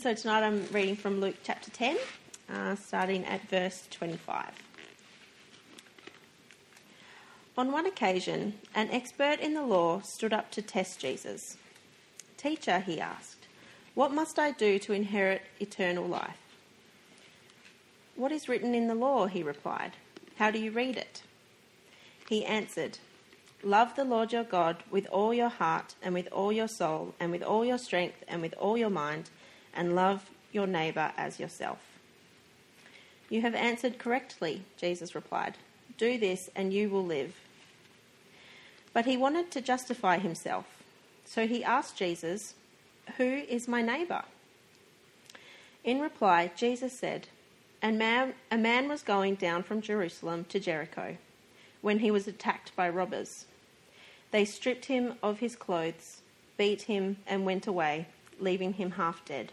So tonight I'm reading from Luke chapter 10, uh, starting at verse 25. On one occasion, an expert in the law stood up to test Jesus. Teacher, he asked, what must I do to inherit eternal life? What is written in the law? He replied. How do you read it? He answered, Love the Lord your God with all your heart and with all your soul and with all your strength and with all your mind and love your neighbour as yourself. You have answered correctly, Jesus replied. Do this and you will live. But he wanted to justify himself. So he asked Jesus, Who is my neighbour? In reply, Jesus said, and man, a man was going down from Jerusalem to Jericho when he was attacked by robbers. They stripped him of his clothes, beat him, and went away, leaving him half dead.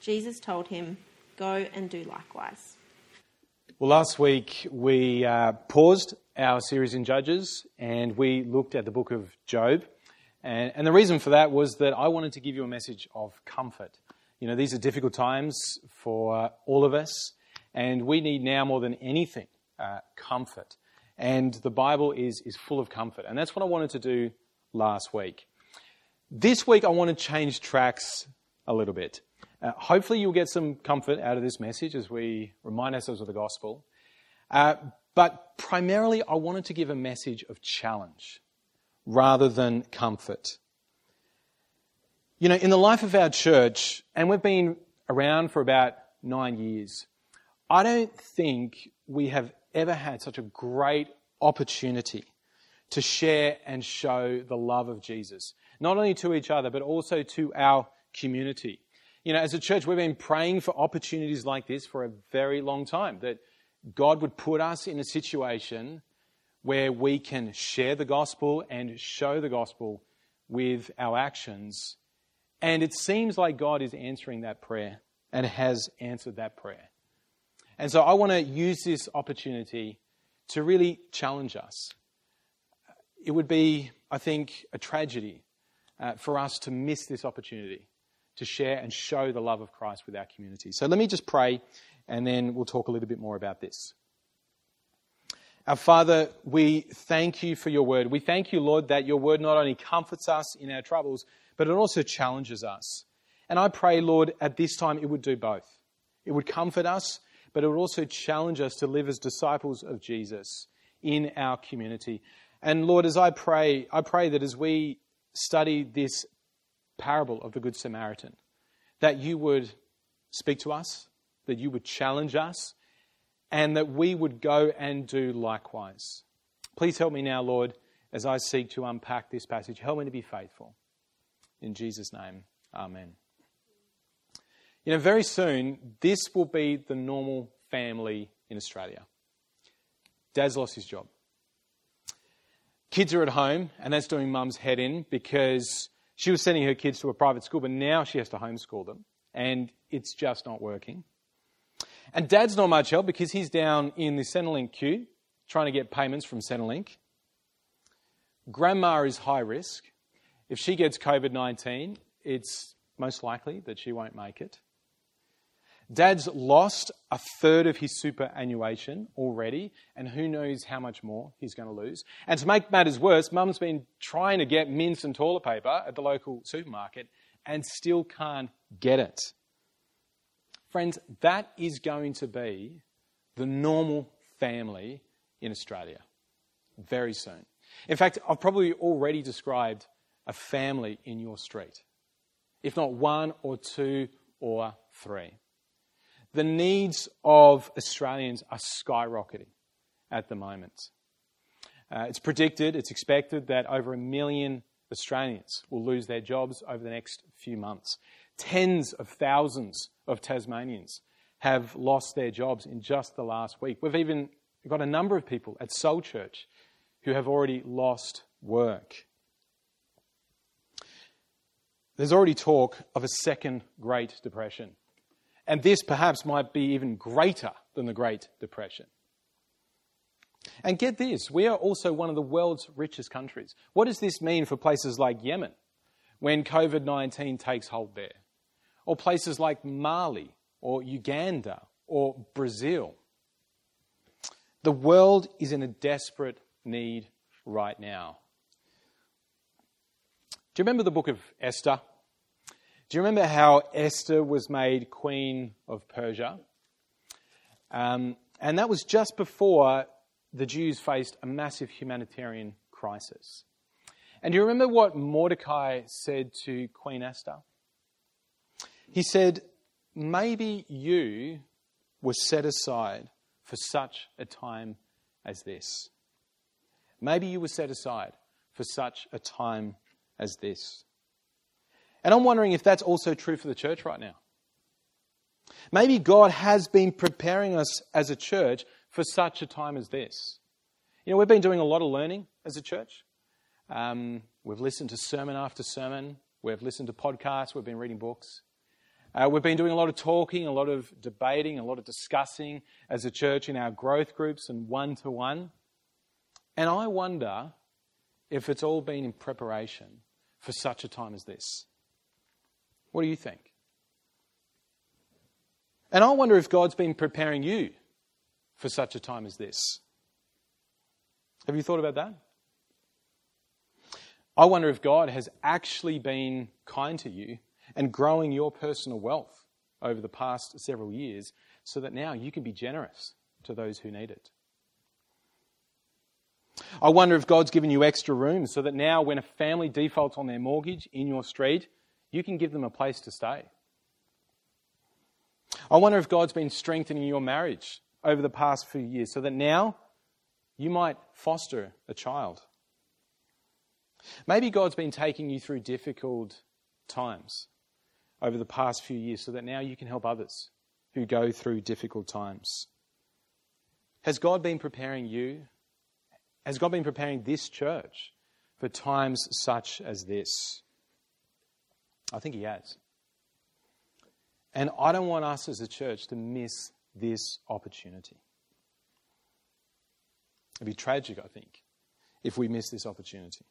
Jesus told him, Go and do likewise. Well, last week we uh, paused our series in Judges and we looked at the book of Job. And, and, the reason for that was that I wanted to give you a message of comfort. You know, these are difficult times for all of us, and we need now more than anything uh, comfort. And the Bible is, is full of comfort. And that's what I wanted to do last week. This week, I want to change tracks a little bit. Uh, hopefully, you'll get some comfort out of this message as we remind ourselves of the gospel. Uh, but primarily, I wanted to give a message of challenge rather than comfort. You know, in the life of our church, and we've been around for about nine years, I don't think we have ever had such a great opportunity to share and show the love of Jesus, not only to each other, but also to our community. You know, as a church, we've been praying for opportunities like this for a very long time, that God would put us in a situation where we can share the gospel and show the gospel with our actions. And it seems like God is answering that prayer and has answered that prayer. And so I want to use this opportunity to really challenge us. It would be, I think, a tragedy uh, for us to miss this opportunity to share and show the love of Christ with our community. So let me just pray and then we'll talk a little bit more about this. Our Father, we thank you for your word. We thank you, Lord, that your word not only comforts us in our troubles, but it also challenges us. And I pray, Lord, at this time it would do both. It would comfort us, but it would also challenge us to live as disciples of Jesus in our community. And Lord, as I pray, I pray that as we study this parable of the Good Samaritan, that you would speak to us, that you would challenge us, and that we would go and do likewise. Please help me now, Lord, as I seek to unpack this passage. Help me to be faithful. In Jesus' name, amen. You know, very soon, this will be the normal family in Australia. Dad's lost his job. Kids are at home, and that's doing mum's head in because she was sending her kids to a private school, but now she has to homeschool them, and it's just not working. And dad's not much help because he's down in the Centrelink queue trying to get payments from Centrelink. Grandma is high risk. If she gets COVID 19, it's most likely that she won't make it. Dad's lost a third of his superannuation already, and who knows how much more he's going to lose. And to make matters worse, mum's been trying to get mince and toilet paper at the local supermarket and still can't get it. Friends, that is going to be the normal family in Australia very soon. In fact, I've probably already described a family in your street, if not one or two or three. The needs of Australians are skyrocketing at the moment. Uh, it's predicted, it's expected that over a million Australians will lose their jobs over the next few months. Tens of thousands of Tasmanians have lost their jobs in just the last week. We've even got a number of people at Soul Church who have already lost work. There's already talk of a second Great Depression. And this perhaps might be even greater than the Great Depression. And get this, we are also one of the world's richest countries. What does this mean for places like Yemen when COVID 19 takes hold there? Or places like Mali or Uganda or Brazil? The world is in a desperate need right now. Do you remember the book of Esther? Do you remember how Esther was made queen of Persia? Um, and that was just before the Jews faced a massive humanitarian crisis. And do you remember what Mordecai said to Queen Esther? He said, Maybe you were set aside for such a time as this. Maybe you were set aside for such a time as this. And I'm wondering if that's also true for the church right now. Maybe God has been preparing us as a church for such a time as this. You know, we've been doing a lot of learning as a church. Um, we've listened to sermon after sermon. We've listened to podcasts. We've been reading books. Uh, we've been doing a lot of talking, a lot of debating, a lot of discussing as a church in our growth groups and one to one. And I wonder if it's all been in preparation for such a time as this. What do you think? And I wonder if God's been preparing you for such a time as this. Have you thought about that? I wonder if God has actually been kind to you and growing your personal wealth over the past several years so that now you can be generous to those who need it. I wonder if God's given you extra room so that now, when a family defaults on their mortgage in your street, you can give them a place to stay. I wonder if God's been strengthening your marriage over the past few years so that now you might foster a child. Maybe God's been taking you through difficult times over the past few years so that now you can help others who go through difficult times. Has God been preparing you? Has God been preparing this church for times such as this? I think He has. And I don't want us as a church to miss this opportunity. It'd be tragic, I think, if we miss this opportunity.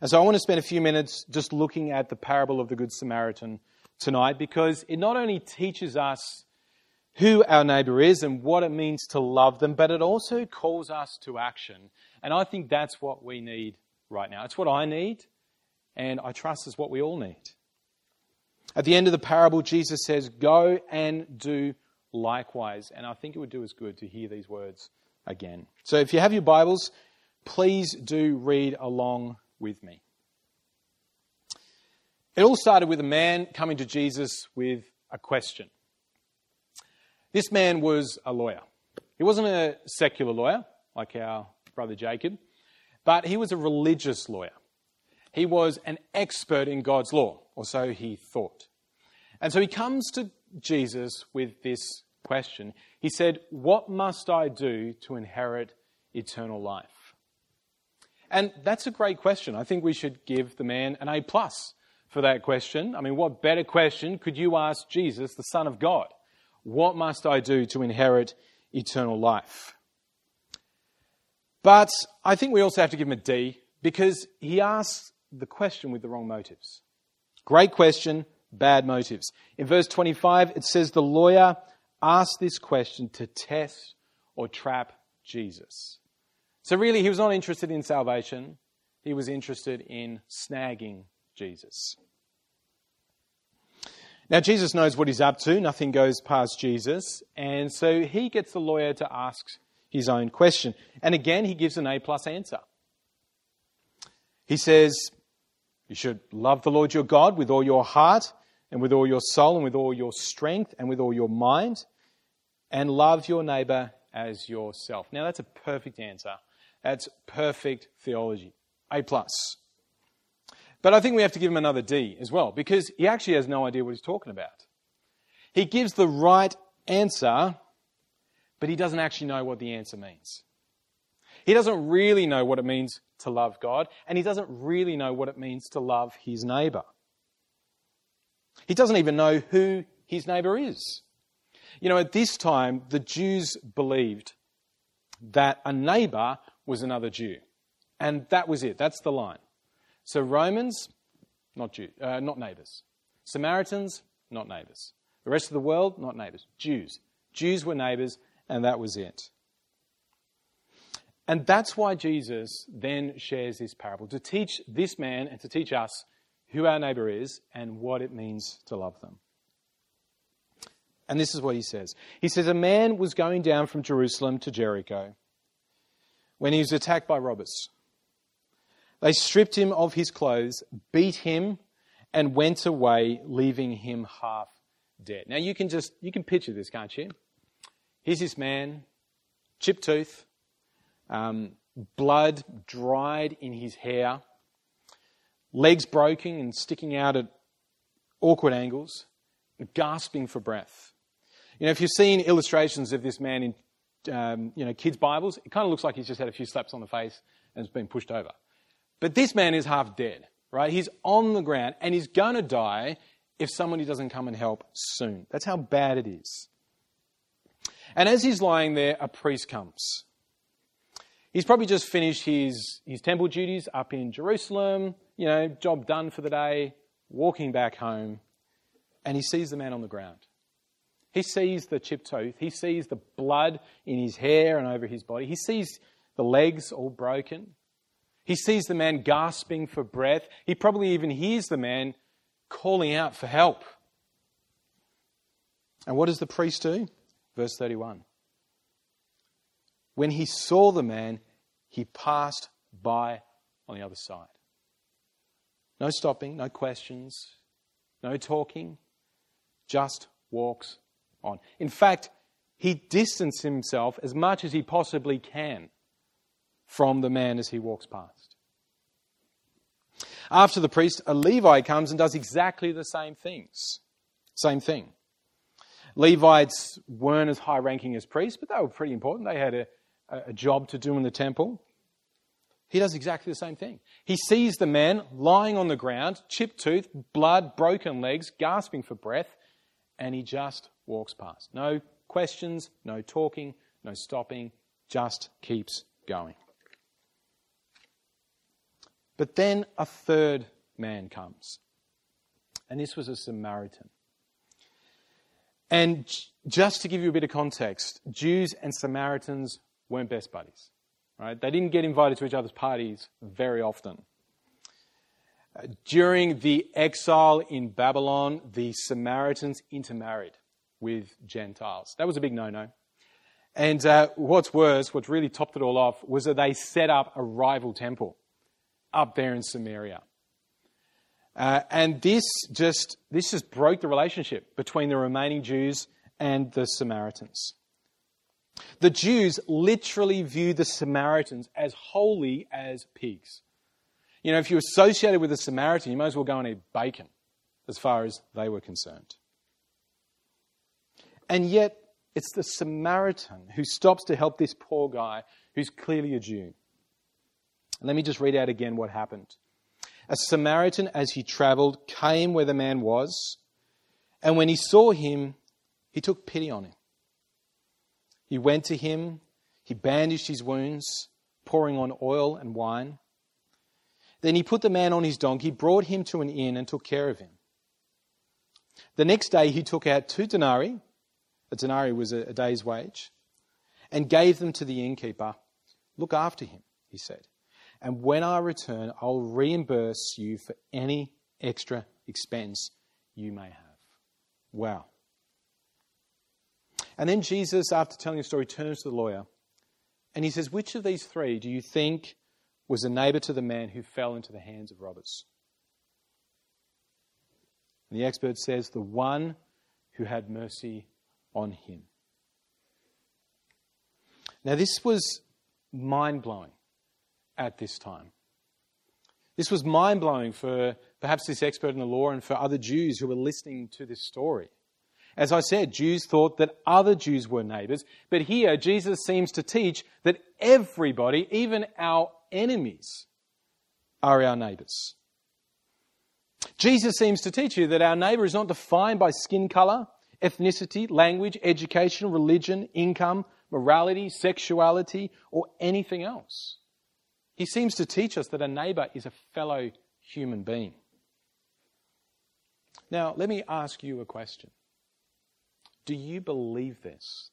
And so I want to spend a few minutes just looking at the parable of the Good Samaritan tonight because it not only teaches us who our neighbour is and what it means to love them, but it also calls us to action. And I think that's what we need right now. It's what I need, and I trust it's what we all need. At the end of the parable, Jesus says, Go and do likewise. And I think it would do us good to hear these words again. So if you have your Bibles, please do read along with me. It all started with a man coming to Jesus with a question. This man was a lawyer. He wasn't a secular lawyer like our brother Jacob, but he was a religious lawyer. He was an expert in God's law, or so he thought. And so he comes to Jesus with this question. He said, What must I do to inherit eternal life? And that's a great question. I think we should give the man an A plus for that question. I mean, what better question could you ask Jesus, the Son of God? What must I do to inherit eternal life? But I think we also have to give him a D because he asks the question with the wrong motives. Great question, bad motives. In verse 25, it says the lawyer asked this question to test or trap Jesus. So, really, he was not interested in salvation, he was interested in snagging Jesus. Now, Jesus knows what he's up to. Nothing goes past Jesus. And so he gets the lawyer to ask his own question. And again, he gives an A plus answer. He says, You should love the Lord your God with all your heart, and with all your soul, and with all your strength, and with all your mind, and love your neighbor as yourself. Now, that's a perfect answer. That's perfect theology. A plus. But I think we have to give him another D as well, because he actually has no idea what he's talking about. He gives the right answer, but he doesn't actually know what the answer means. He doesn't really know what it means to love God, and he doesn't really know what it means to love his neighbour. He doesn't even know who his neighbour is. You know, at this time, the Jews believed that a neighbour was another Jew. And that was it. That's the line. So Romans, not Jew, uh, not neighbours. Samaritans, not neighbours. The rest of the world, not neighbours. Jews. Jews were neighbours, and that was it. And that's why Jesus then shares this parable to teach this man and to teach us who our neighbour is and what it means to love them. And this is what he says. He says, A man was going down from Jerusalem to Jericho when he was attacked by robbers. They stripped him of his clothes, beat him, and went away, leaving him half dead. Now you can just you can picture this, can't you? Here's this man, chipped tooth, um, blood dried in his hair, legs broken and sticking out at awkward angles, gasping for breath. You know, if you've seen illustrations of this man in um, you know kids' Bibles, it kind of looks like he's just had a few slaps on the face and has been pushed over. But this man is half dead, right? He's on the ground and he's going to die if somebody doesn't come and help soon. That's how bad it is. And as he's lying there, a priest comes. He's probably just finished his, his temple duties up in Jerusalem, you know, job done for the day, walking back home, and he sees the man on the ground. He sees the chipped tooth. He sees the blood in his hair and over his body. He sees the legs all broken. He sees the man gasping for breath. He probably even hears the man calling out for help. And what does the priest do? Verse 31. When he saw the man, he passed by on the other side. No stopping, no questions, no talking, just walks on. In fact, he distanced himself as much as he possibly can from the man as he walks past. After the priest, a Levi comes and does exactly the same things. Same thing. Levites weren't as high ranking as priests, but they were pretty important. They had a, a job to do in the temple. He does exactly the same thing. He sees the man lying on the ground, chipped tooth, blood, broken legs, gasping for breath, and he just walks past. No questions, no talking, no stopping, just keeps going. But then a third man comes. And this was a Samaritan. And just to give you a bit of context, Jews and Samaritans weren't best buddies. Right? They didn't get invited to each other's parties very often. Uh, during the exile in Babylon, the Samaritans intermarried with Gentiles. That was a big no no. And uh, what's worse, what really topped it all off, was that they set up a rival temple up there in Samaria. Uh, and this just, this just broke the relationship between the remaining Jews and the Samaritans. The Jews literally viewed the Samaritans as holy as pigs. You know, if you associated with a Samaritan, you might as well go and eat bacon, as far as they were concerned. And yet, it's the Samaritan who stops to help this poor guy who's clearly a Jew. Let me just read out again what happened. A Samaritan, as he traveled, came where the man was, and when he saw him, he took pity on him. He went to him, he bandaged his wounds, pouring on oil and wine. Then he put the man on his donkey, brought him to an inn, and took care of him. The next day he took out two denarii, a denarii was a, day's wage, and gave them to the innkeeper. Look after him, he said and when I return, I'll reimburse you for any extra expense you may have. Wow. And then Jesus, after telling the story, turns to the lawyer and he says, Which of these three do you think was a neighbor to the man who fell into the hands of robbers? And the expert says, The one who had mercy on him. Now, this was mind blowing at this time. This was mind blowing for perhaps this expert in the law and for other Jews who were listening to this story. As I said, Jews thought that other Jews were neighbors, but here Jesus seems to teach that everybody, even our enemies, are our neighbors. Jesus seems to teach you that our neighbor is not defined by skin color, ethnicity, language, education, religion, income, morality, sexuality, or anything else. He seems to teach us that a neighbor is a fellow human being. Now, let me ask you a question. Do you believe this?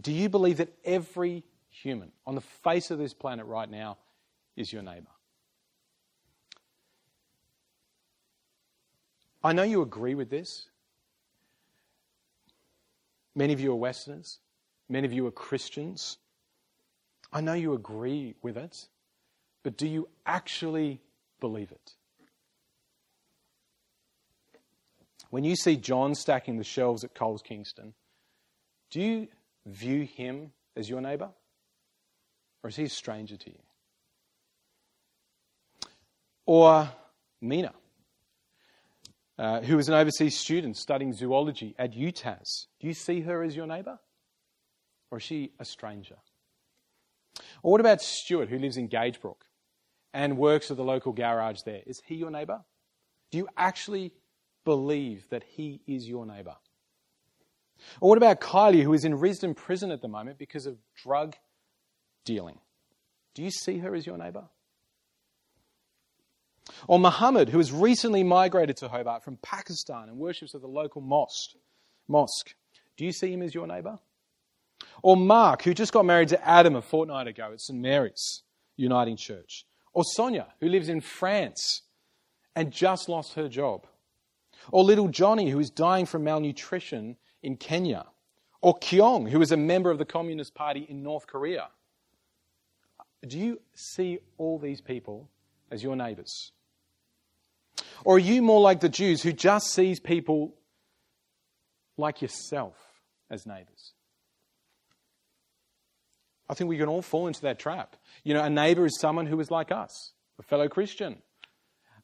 Do you believe that every human on the face of this planet right now is your neighbor? I know you agree with this. Many of you are Westerners. Many of you are Christians. I know you agree with it, but do you actually believe it? When you see John stacking the shelves at Coles Kingston, do you view him as your neighbour? Or is he a stranger to you? Or Mina, uh, who is an overseas student studying zoology at UTAS. Do you see her as your neighbour? Or is she a stranger? Or what about Stuart, who lives in Gagebrook and works at the local garage there? Is he your neighbour? Do you actually believe that he is your neighbour? Or what about Kylie, who is in Risdon prison at the moment because of drug dealing? Do you see her as your neighbour? Or Muhammad, who has recently migrated to Hobart from Pakistan and worships at the local mosque. mosque. Do you see him as your neighbour? Or Mark, who just got married to Adam a fortnight ago at St Mary's Uniting Church. Or Sonia, who lives in France and just lost her job. Or little Johnny, who is dying from malnutrition in Kenya. Or Kyong, who is a member of the Communist Party in North Korea. Do you see all these people as your neighbours? Or are you more like the Jews who just sees people like yourself as neighbours? I think we can all fall into that trap. You know, a neighbour is someone who is like us, a fellow Christian,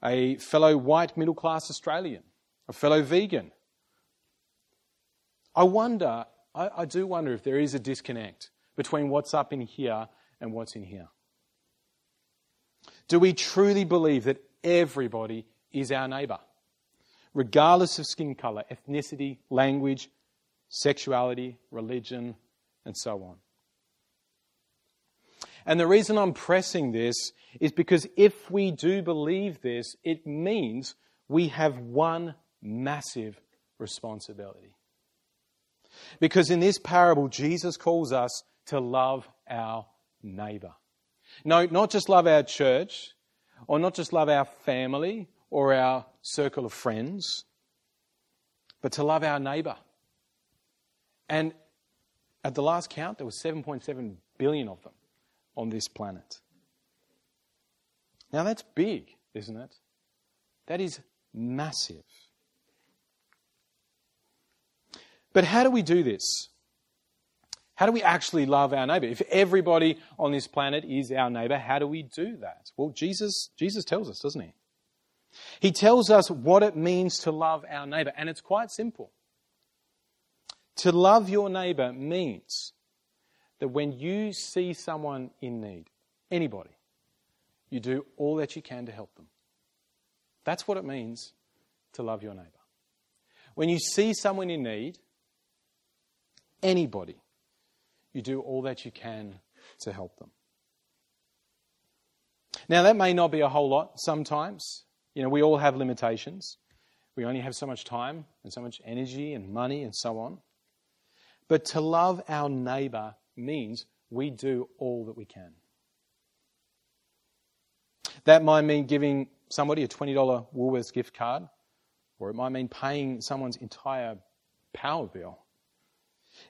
a fellow white middle class Australian, a fellow vegan. I wonder, I, I, do wonder if there is a disconnect between what's up in here and what's in here. Do we truly believe that everybody is our neighbour, regardless of skin colour, ethnicity, language, sexuality, religion, and so on? And the reason I'm pressing this is because if we do believe this, it means we have one massive responsibility. Because in this parable, Jesus calls us to love our neighbour. No, not just love our church, or not just love our family or our circle of friends, but to love our neighbour. And at the last count, there were 7.7 billion of them on this planet. Now that's big, isn't it? That is massive. But how do we do this? How do we actually love our neighbor? If everybody on this planet is our neighbor, how do we do that? Well, Jesus, Jesus tells us, doesn't he? He tells us what it means to love our neighbor, and it's quite simple. To love your neighbor means that when you see someone in need, anybody, you do all that you can to help them. That's what it means to love your neighbor. When you see someone in need, anybody, you do all that you can to help them. Now, that may not be a whole lot sometimes. You know, we all have limitations. We only have so much time and so much energy and money and so on. But to love our neighbour means we do all that we can. That might mean giving somebody a $20 Woolworths gift card or it might mean paying someone's entire power bill.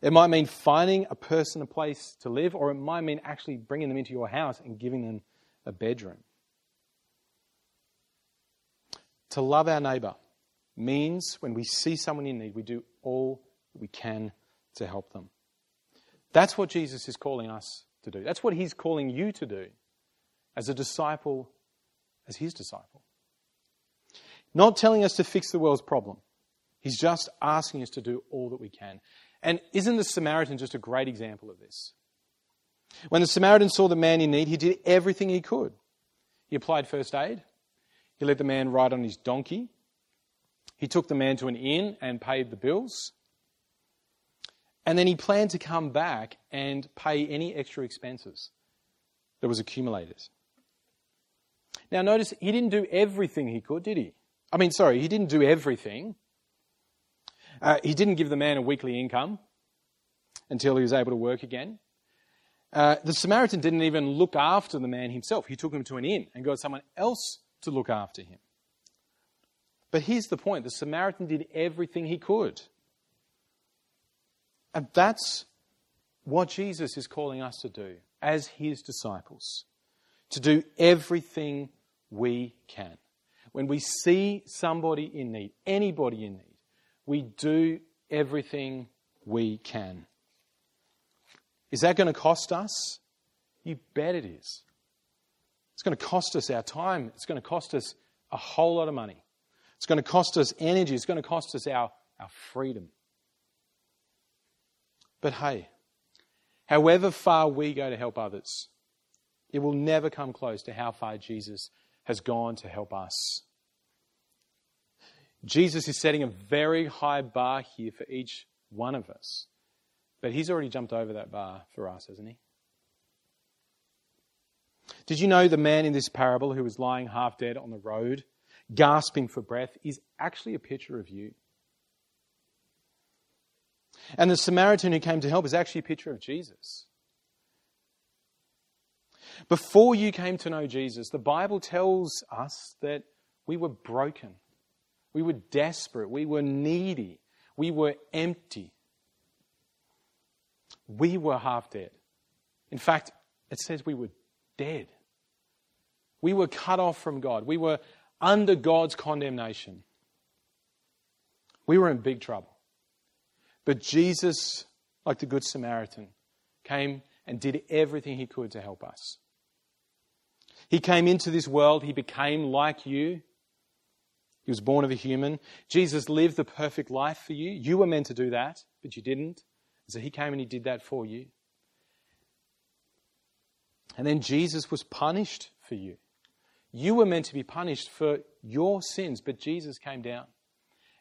It might mean finding a person a place to live, or it might mean actually bringing them into your house and giving them a bedroom. To love our neighbour means when we see someone in need, we do all we can to help them. That's what Jesus is calling us to do. That's what he's calling you to do as a disciple, as his disciple. Not telling us to fix the world's problem. He's just asking us to do all that we can. And isn't the Samaritan just a great example of this? When the Samaritan saw the man in need, he did everything he could. He applied first aid. He let the man ride on his donkey. He took the man to an inn and paid the bills. And then he planned to come back and pay any extra expenses that was accumulated. Now, notice he didn't do everything he could, did he? I mean, sorry, he didn't do everything. Uh, he didn't give the man a weekly income until he was able to work again. Uh, the Samaritan didn't even look after the man himself. He took him to an inn and got someone else to look after him. But here's the point the Samaritan did everything he could. And that's what Jesus is calling us to do as his disciples to do everything we can. When we see somebody in need, anybody in need, we do everything we can. Is that going to cost us? You bet it is. It's going to cost us our time. It's going to cost us a whole lot of money. It's going to cost us energy. It's going to cost us our, our freedom. But hey, however far we go to help others, it will never come close to how far Jesus has gone to help us. Jesus is setting a very high bar here for each one of us. But he's already jumped over that bar for us, hasn't he? Did you know the man in this parable who was lying half dead on the road, gasping for breath, is actually a picture of you? And the Samaritan who came to help is actually a picture of Jesus. Before you came to know Jesus, the Bible tells us that we were broken we were desperate. We were needy. We were empty. We were half dead. In fact, it says we were dead. We were cut off from God. We were under God's condemnation. We were in big trouble. But Jesus, like the Good Samaritan, came and did everything he could to help us. He came into this world, he became like you, he was born of a human. Jesus lived the perfect life for you. You were meant to do that, but you didn't. So he came and he did that for you. And then Jesus was punished for you. You were meant to be punished for your sins, but Jesus came down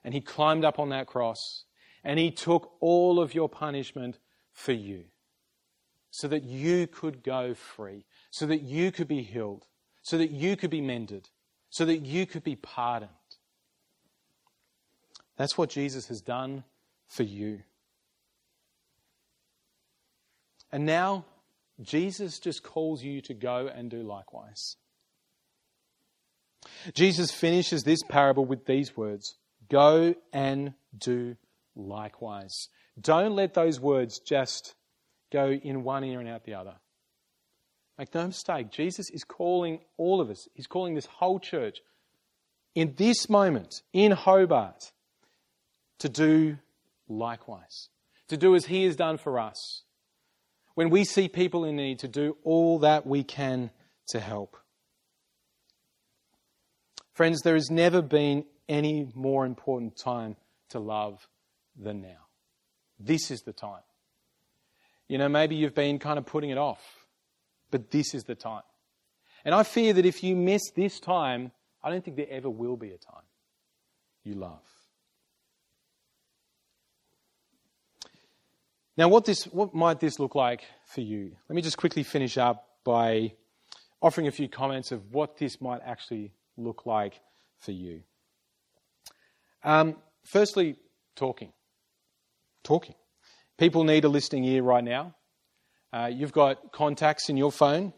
and he climbed up on that cross and he took all of your punishment for you so that you could go free, so that you could be healed, so that you could be mended, so that you could be pardoned. That's what Jesus has done for you. And now, Jesus just calls you to go and do likewise. Jesus finishes this parable with these words Go and do likewise. Don't let those words just go in one ear and out the other. Make no mistake, Jesus is calling all of us, He's calling this whole church in this moment in Hobart to do likewise, to do as He has done for us. When we see people in need, to do all that we can to help. Friends, there has never been any more important time to love than now. This is the time. You know, maybe you've been kind of putting it off, but this is the time. And I fear that if you miss this time, I don't think there ever will be a time you love. Now, what, this, what might this look like for you? Let me just quickly finish up by offering a few comments of what this might actually look like for you. Um, firstly, talking. Talking. People need a listening ear right now. Uh, you've got contacts in your phone.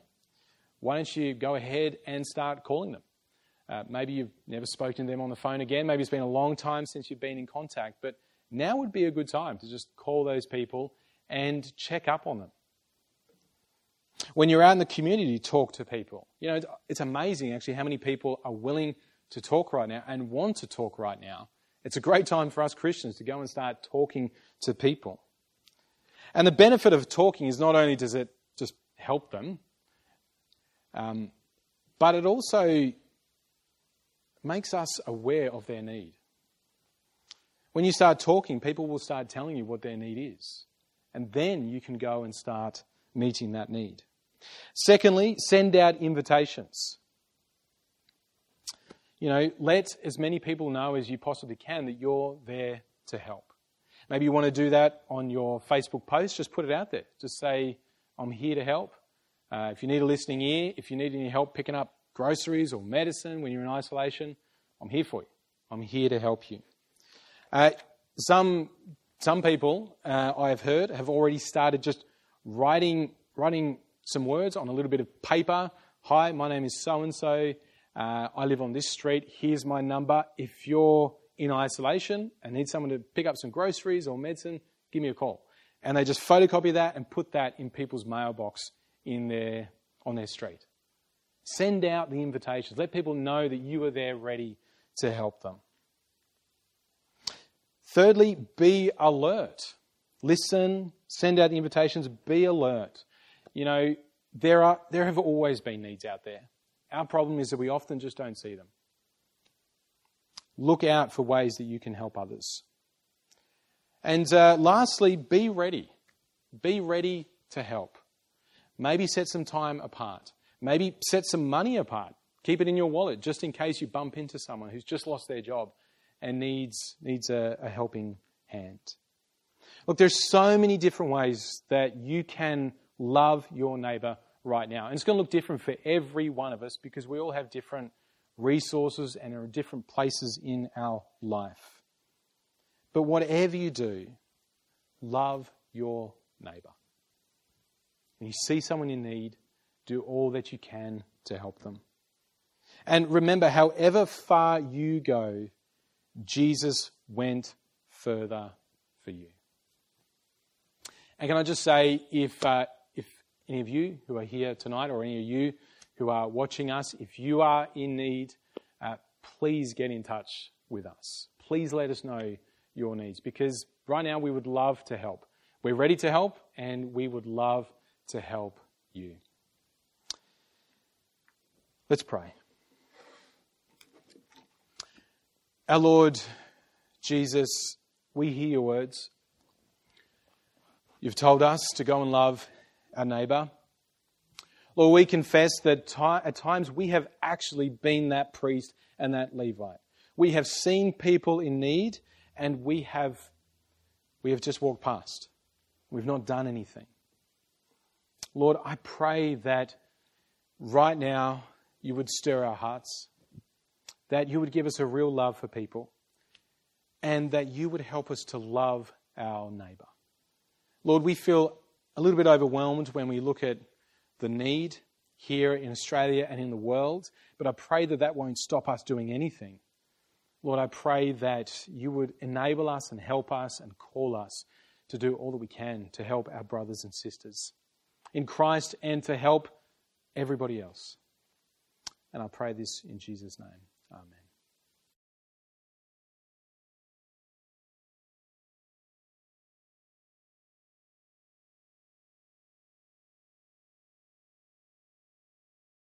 Why don't you go ahead and start calling them? Uh, maybe you've never spoken to them on the phone again. Maybe it's been a long time since you've been in contact. But now would be a good time to just call those people and check up on them. When you're out in the community, talk to people. You know, it's amazing actually how many people are willing to talk right now and want to talk right now. It's a great time for us Christians to go and start talking to people. And the benefit of talking is not only does it just help them, um, but it also makes us aware of their need. When you start talking, people will start telling you what their need is. And then you can go and start meeting that need. Secondly, send out invitations. You know, let as many people know as you possibly can that you're there to help. Maybe you want to do that on your Facebook post, just put it out there. Just say, I'm here to help. Uh, if you need a listening ear, if you need any help picking up groceries or medicine when you're in isolation, I'm here for you. I'm here to help you. Uh, some, some people uh, I have heard have already started just writing, writing some words on a little bit of paper. Hi, my name is so and so. I live on this street. Here's my number. If you're in isolation and need someone to pick up some groceries or medicine, give me a call. And they just photocopy that and put that in people's mailbox in their, on their street. Send out the invitations. Let people know that you are there ready to help them. Thirdly, be alert. Listen, send out the invitations, be alert. You know, there, are, there have always been needs out there. Our problem is that we often just don't see them. Look out for ways that you can help others. And uh, lastly, be ready. Be ready to help. Maybe set some time apart. Maybe set some money apart. Keep it in your wallet just in case you bump into someone who's just lost their job and needs, needs a, a helping hand. Look, there's so many different ways that you can love your neighbor right now. And it's going to look different for every one of us because we all have different resources and are in different places in our life. But whatever you do, love your neighbor. When you see someone in need, do all that you can to help them. And remember, however far you go, Jesus went further for you. And can I just say, if, uh, if any of you who are here tonight, or any of you who are watching us, if you are in need, uh, please get in touch with us. Please let us know your needs because right now we would love to help. We're ready to help and we would love to help you. Let's pray. Our Lord Jesus, we hear your words. You've told us to go and love our neighbour. Lord, we confess that at times we have actually been that priest and that Levite. We have seen people in need and we have, we have just walked past. We've not done anything. Lord, I pray that right now you would stir our hearts that you would give us a real love for people, and that you would help us to love our neighbour. Lord, we feel a little bit overwhelmed when we look at the need here in Australia and in the world, but I pray that that won't stop us doing anything. Lord, I pray that you would enable us and help us and call us to do all that we can to help our brothers and sisters in Christ and to help everybody else. And I pray this in Jesus' name. Amen.